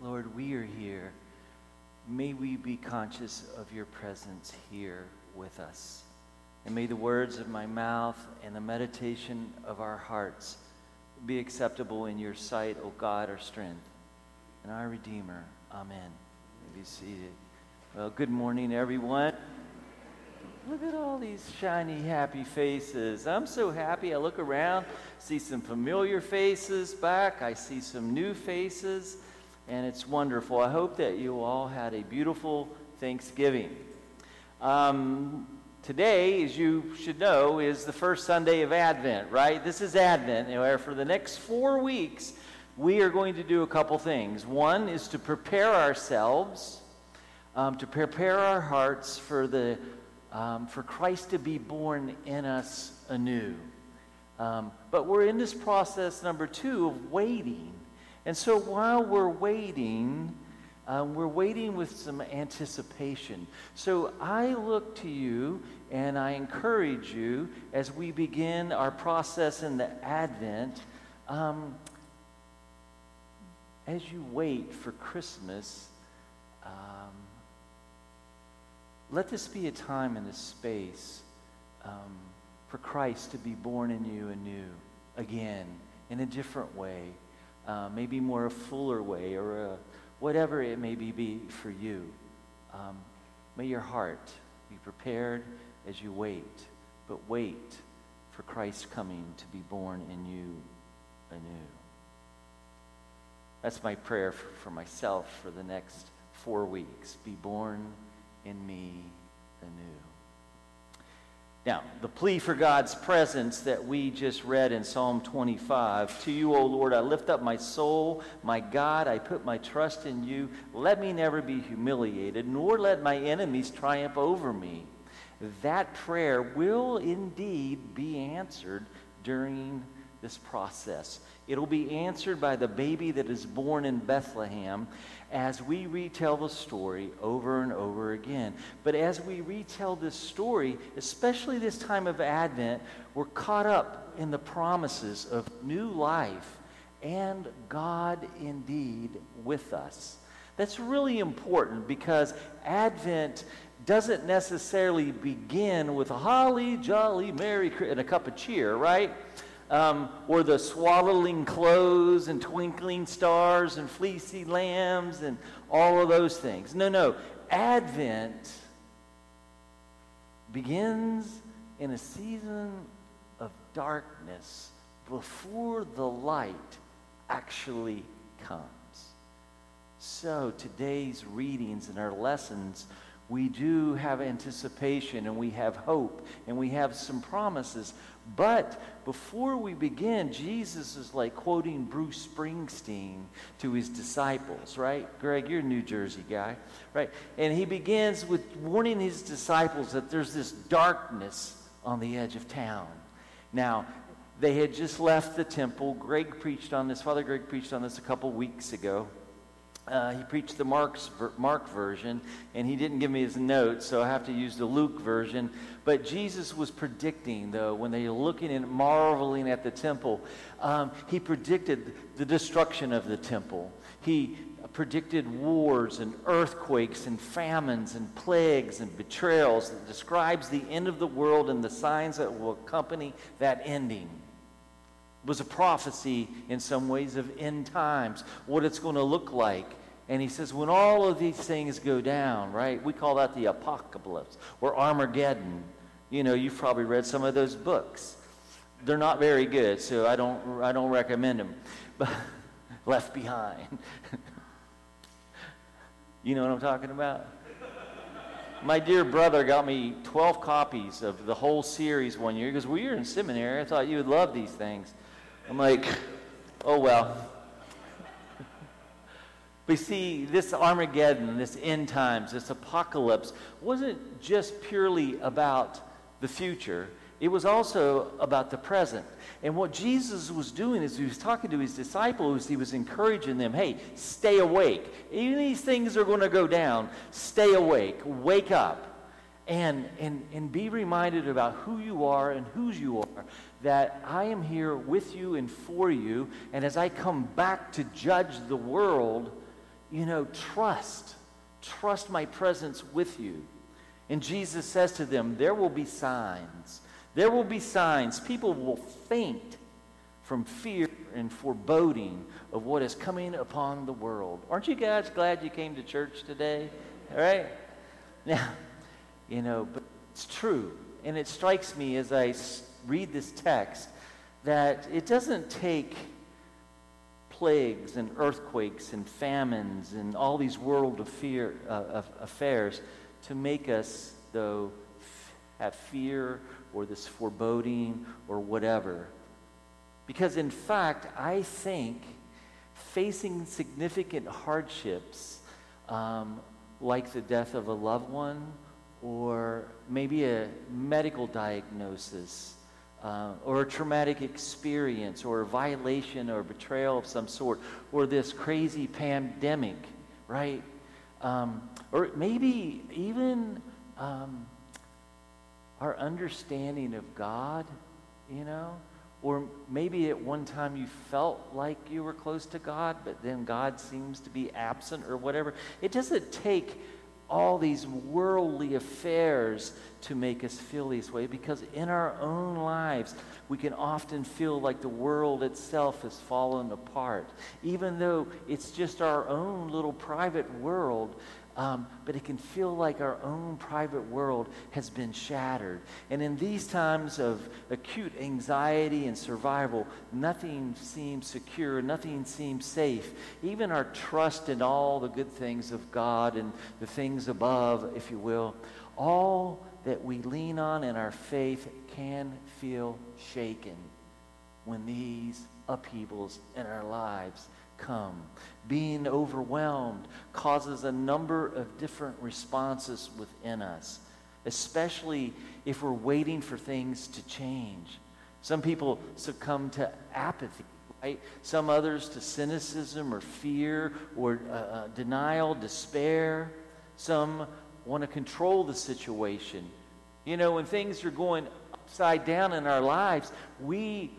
Lord, we are here. May we be conscious of your presence here with us. And may the words of my mouth and the meditation of our hearts be acceptable in your sight, O God, our strength and our Redeemer. Amen. be seated. Well, good morning, everyone. Look at all these shiny, happy faces. I'm so happy. I look around, see some familiar faces back. I see some new faces, and it's wonderful. I hope that you all had a beautiful Thanksgiving. Um, today, as you should know, is the first Sunday of Advent, right? This is Advent. Where for the next four weeks, we are going to do a couple things. One is to prepare ourselves, um, to prepare our hearts for the um, for Christ to be born in us anew. Um, but we're in this process, number two, of waiting. And so while we're waiting, um, we're waiting with some anticipation. So I look to you and I encourage you as we begin our process in the Advent. Um, as you wait for Christmas, um, let this be a time and a space um, for Christ to be born in you anew, again, in a different way, uh, maybe more a fuller way, or a, whatever it may be, for you. Um, may your heart be prepared as you wait, but wait for Christ coming to be born in you anew. That's my prayer for, for myself for the next four weeks. Be born in me anew. Now, the plea for God's presence that we just read in Psalm 25 To you, O Lord, I lift up my soul. My God, I put my trust in you. Let me never be humiliated, nor let my enemies triumph over me. That prayer will indeed be answered during this process. It'll be answered by the baby that is born in Bethlehem as we retell the story over and over again. But as we retell this story, especially this time of Advent, we're caught up in the promises of new life and God indeed with us. That's really important because Advent doesn't necessarily begin with a holly, jolly, merry, and a cup of cheer, right? Um, or the swaddling clothes and twinkling stars and fleecy lambs and all of those things. No, no. Advent begins in a season of darkness before the light actually comes. So today's readings and our lessons we do have anticipation and we have hope and we have some promises. But before we begin, Jesus is like quoting Bruce Springsteen to his disciples, right? Greg, you're a New Jersey guy, right? And he begins with warning his disciples that there's this darkness on the edge of town. Now, they had just left the temple. Greg preached on this, Father Greg preached on this a couple weeks ago. Uh, he preached the Mark's, Mark version, and he didn't give me his notes, so I have to use the Luke version. But Jesus was predicting, though, when they were looking and marveling at the temple, um, he predicted the destruction of the temple. He predicted wars and earthquakes and famines and plagues and betrayals that describes the end of the world and the signs that will accompany that ending It was a prophecy in some ways of end times, what it's going to look like. And he says, when all of these things go down, right? We call that the apocalypse or Armageddon. You know, you've probably read some of those books. They're not very good, so I don't, I don't recommend them. But Left Behind. you know what I'm talking about? My dear brother got me 12 copies of the whole series one year because we were in seminary. I thought you would love these things. I'm like, oh well. But see, this Armageddon, this end times, this apocalypse wasn't just purely about the future. It was also about the present. And what Jesus was doing is he was talking to his disciples, he was encouraging them, hey, stay awake. Even these things are going to go down. Stay awake. Wake up. And, and, and be reminded about who you are and whose you are. That I am here with you and for you. And as I come back to judge the world, you know, trust. Trust my presence with you. And Jesus says to them, There will be signs. There will be signs. People will faint from fear and foreboding of what is coming upon the world. Aren't you guys glad you came to church today? All right? Now, you know, but it's true. And it strikes me as I read this text that it doesn't take plagues and earthquakes and famines and all these world affair, uh, affairs to make us, though, have fear or this foreboding or whatever. Because, in fact, I think facing significant hardships, um, like the death of a loved one or maybe a medical diagnosis, uh, or a traumatic experience or a violation or betrayal of some sort or this crazy pandemic, right? Um, or maybe even um, our understanding of God, you know? Or maybe at one time you felt like you were close to God, but then God seems to be absent or whatever. It doesn't take all these worldly affairs to make us feel this way because in our own lives we can often feel like the world itself has fallen apart. Even though it's just our own little private world um, but it can feel like our own private world has been shattered. And in these times of acute anxiety and survival, nothing seems secure, nothing seems safe. Even our trust in all the good things of God and the things above, if you will, all that we lean on in our faith can feel shaken when these upheavals in our lives come. Being overwhelmed causes a number of different responses within us, especially if we're waiting for things to change. Some people succumb to apathy, right? Some others to cynicism or fear or uh, uh, denial, despair. Some want to control the situation. You know, when things are going upside down in our lives, we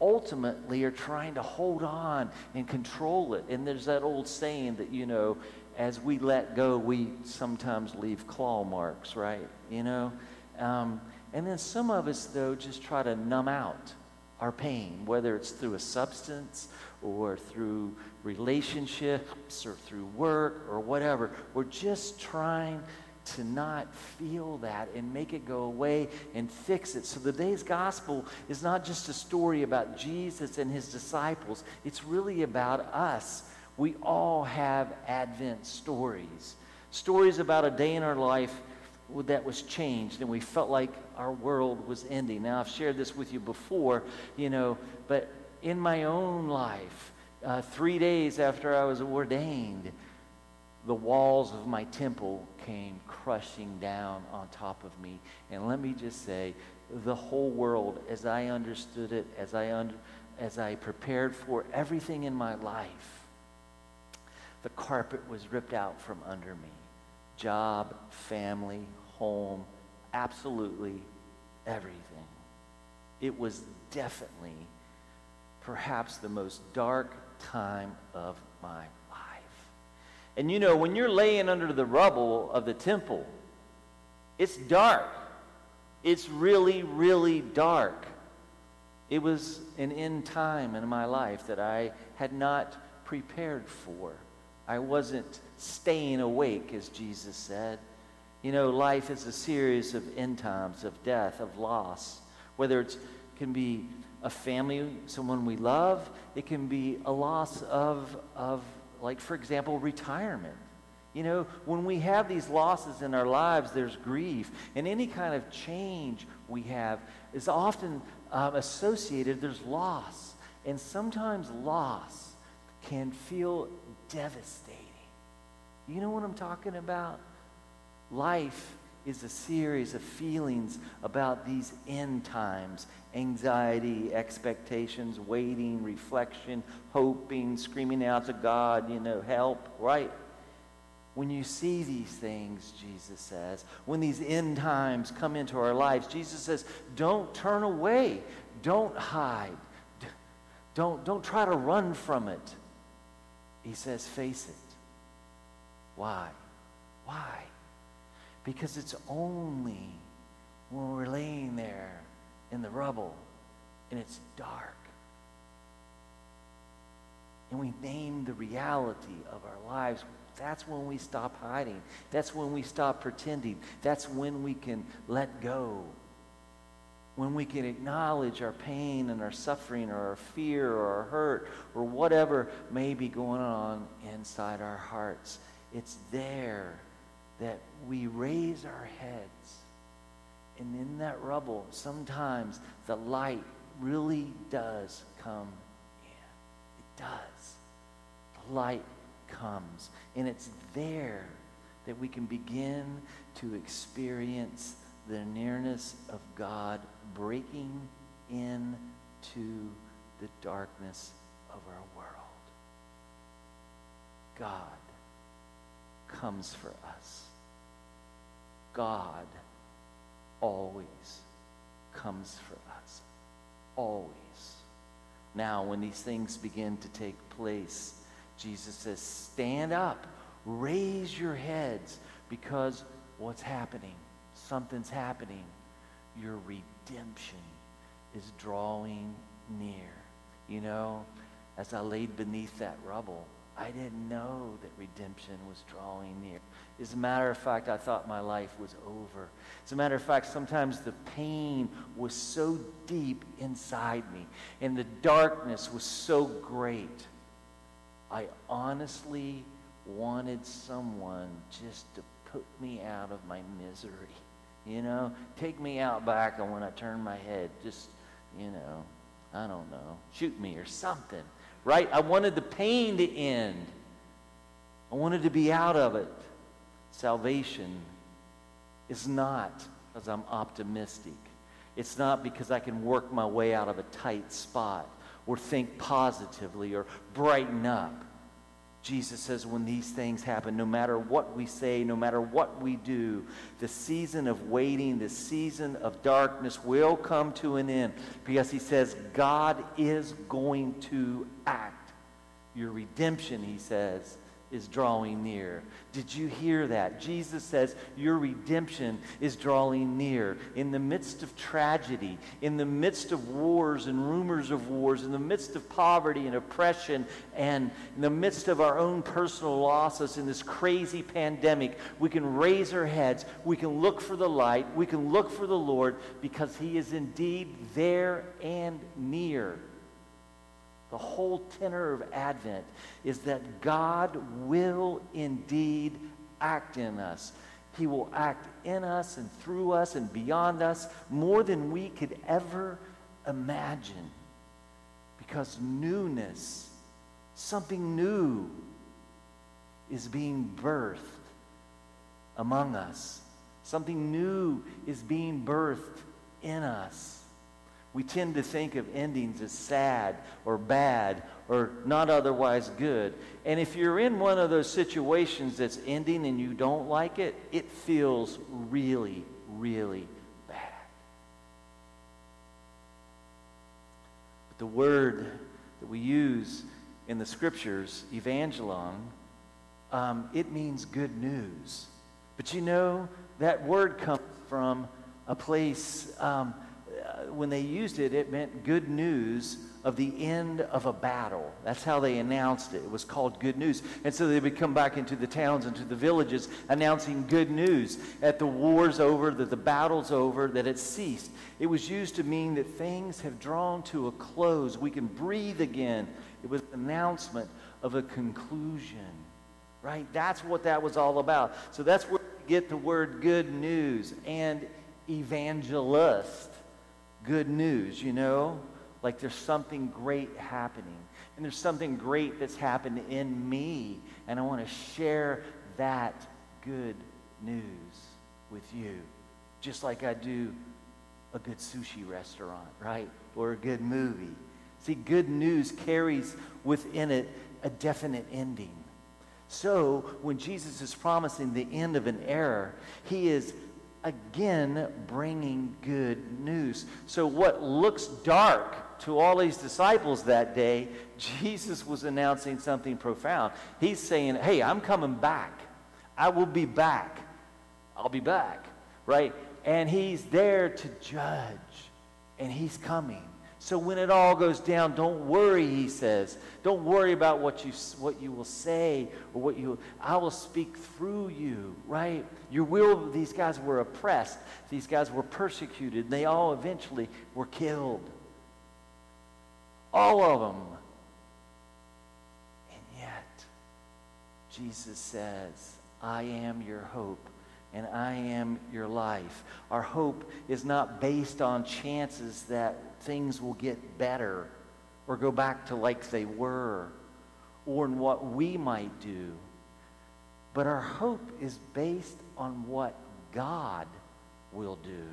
ultimately are trying to hold on and control it. And there's that old saying that, you know, as we let go, we sometimes leave claw marks, right? You know? Um, and then some of us, though, just try to numb out our pain, whether it's through a substance or through relationships or through work or whatever. We're just trying to not feel that and make it go away and fix it. So today's gospel is not just a story about Jesus and his disciples, it's really about us. We all have Advent stories. Stories about a day in our life that was changed and we felt like our world was ending. Now, I've shared this with you before, you know, but in my own life, uh, three days after I was ordained, the walls of my temple came crushing down on top of me. And let me just say, the whole world, as I understood it, as I, under, as I prepared for everything in my life, the carpet was ripped out from under me. Job, family, home, absolutely everything. It was definitely perhaps the most dark time of my and you know, when you're laying under the rubble of the temple, it's dark. It's really, really dark. It was an end time in my life that I had not prepared for. I wasn't staying awake, as Jesus said. You know, life is a series of end times, of death, of loss. Whether it can be a family, someone we love, it can be a loss of, of like, for example, retirement. You know, when we have these losses in our lives, there's grief. And any kind of change we have is often um, associated, there's loss. And sometimes loss can feel devastating. You know what I'm talking about? Life is a series of feelings about these end times anxiety, expectations, waiting, reflection, hoping, screaming out to God, you know, help, right? When you see these things, Jesus says, when these end times come into our lives, Jesus says, don't turn away, don't hide, don't, don't try to run from it. He says, face it. Why? Why? Because it's only when we're laying there in the rubble and it's dark and we name the reality of our lives, that's when we stop hiding. That's when we stop pretending. That's when we can let go. When we can acknowledge our pain and our suffering or our fear or our hurt or whatever may be going on inside our hearts. It's there that we raise our heads. And in that rubble, sometimes the light really does come in. It does. The light comes. And it's there that we can begin to experience the nearness of God breaking into the darkness of our world. God comes for us. God always comes for us. Always. Now, when these things begin to take place, Jesus says, Stand up, raise your heads, because what's happening? Something's happening. Your redemption is drawing near. You know, as I laid beneath that rubble, I didn't know that redemption was drawing near. As a matter of fact, I thought my life was over. As a matter of fact, sometimes the pain was so deep inside me, and the darkness was so great I honestly wanted someone just to put me out of my misery. You know, take me out back and when I turn my head, just, you know, I don't know, shoot me or something. Right? I wanted the pain to end. I wanted to be out of it. Salvation is not because I'm optimistic. It's not because I can work my way out of a tight spot or think positively or brighten up. Jesus says when these things happen, no matter what we say, no matter what we do, the season of waiting, the season of darkness will come to an end because he says God is going to act. Your redemption, he says, is drawing near. Did you hear that? Jesus says your redemption is drawing near. In the midst of tragedy, in the midst of wars and rumors of wars, in the midst of poverty and oppression, and in the midst of our own personal losses in this crazy pandemic, we can raise our heads. We can look for the light. We can look for the Lord because he is indeed there and near. The whole tenor of Advent is that God will indeed act in us. He will act in us and through us and beyond us more than we could ever imagine. Because newness, something new, is being birthed among us. Something new is being birthed in us we tend to think of endings as sad or bad or not otherwise good. And if you're in one of those situations that's ending and you don't like it, it feels really, really bad. But the word that we use in the scriptures, evangelon, um, it means good news. But you know, that word comes from a place. Um, when they used it, it meant good news of the end of a battle. That's how they announced it. It was called good news. And so they would come back into the towns and to the villages announcing good news that the war's over, that the battle's over, that it's ceased. It was used to mean that things have drawn to a close. We can breathe again. It was an announcement of a conclusion. Right? That's what that was all about. So that's where we get the word good news and evangelist good news, you know? Like there's something great happening. And there's something great that's happened in me. And I want to share that good news with you, just like I do a good sushi restaurant, right? Or a good movie. See, good news carries within it a definite ending. So, when Jesus is promising the end of an era, he is again bringing good news. So, what looks dark to all these disciples that day, Jesus was announcing something profound. He's saying, Hey, I'm coming back. I will be back. I'll be back, right? And he's there to judge, and he's coming. So when it all goes down, don't worry, he says. Don't worry about what you, what you will say or what you, I will speak through you, right? Your will, these guys were oppressed. These guys were persecuted. They all eventually were killed. All of them. And yet, Jesus says, I am your hope and I am your life. Our hope is not based on chances that things will get better or go back to like they were or in what we might do. But our hope is based on what God will do.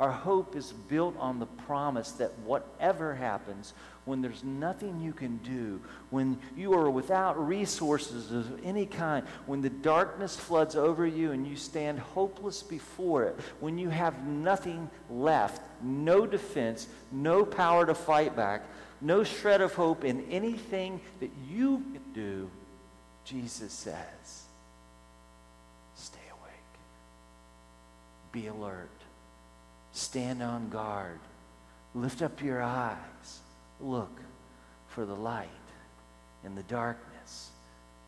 Our hope is built on the promise that whatever happens, when there's nothing you can do, when you are without resources of any kind, when the darkness floods over you and you stand hopeless before it, when you have nothing left, no defense, no power to fight back, no shred of hope in anything that you can do, Jesus says, stay awake, be alert, stand on guard, lift up your eyes Look for the light in the darkness.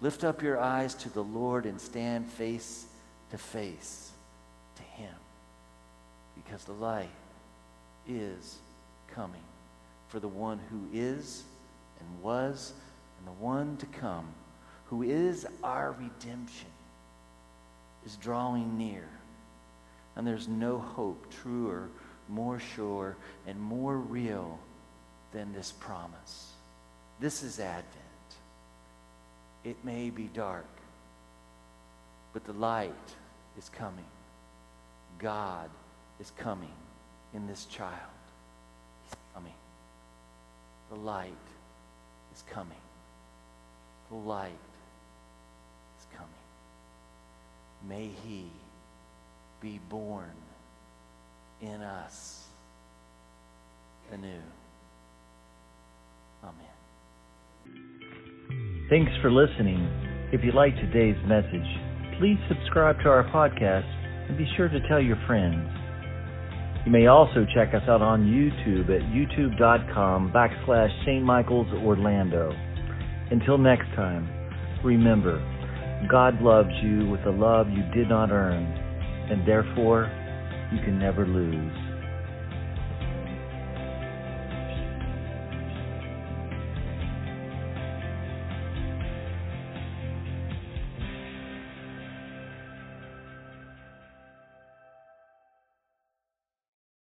Lift up your eyes to the Lord and stand face to face to Him because the light is coming for the one who is and was and the one to come, who is our redemption, is drawing near. And there's no hope truer, more sure, and more real than this promise. This is Advent. It may be dark, but the light is coming. God is coming in this child. He's coming. The light is coming. The light is coming. May he be born in us anew. Amen. Thanks for listening. If you like today's message, please subscribe to our podcast and be sure to tell your friends. You may also check us out on YouTube at youtube.com backslash St. Michael's Orlando. Until next time, remember, God loves you with a love you did not earn, and therefore you can never lose.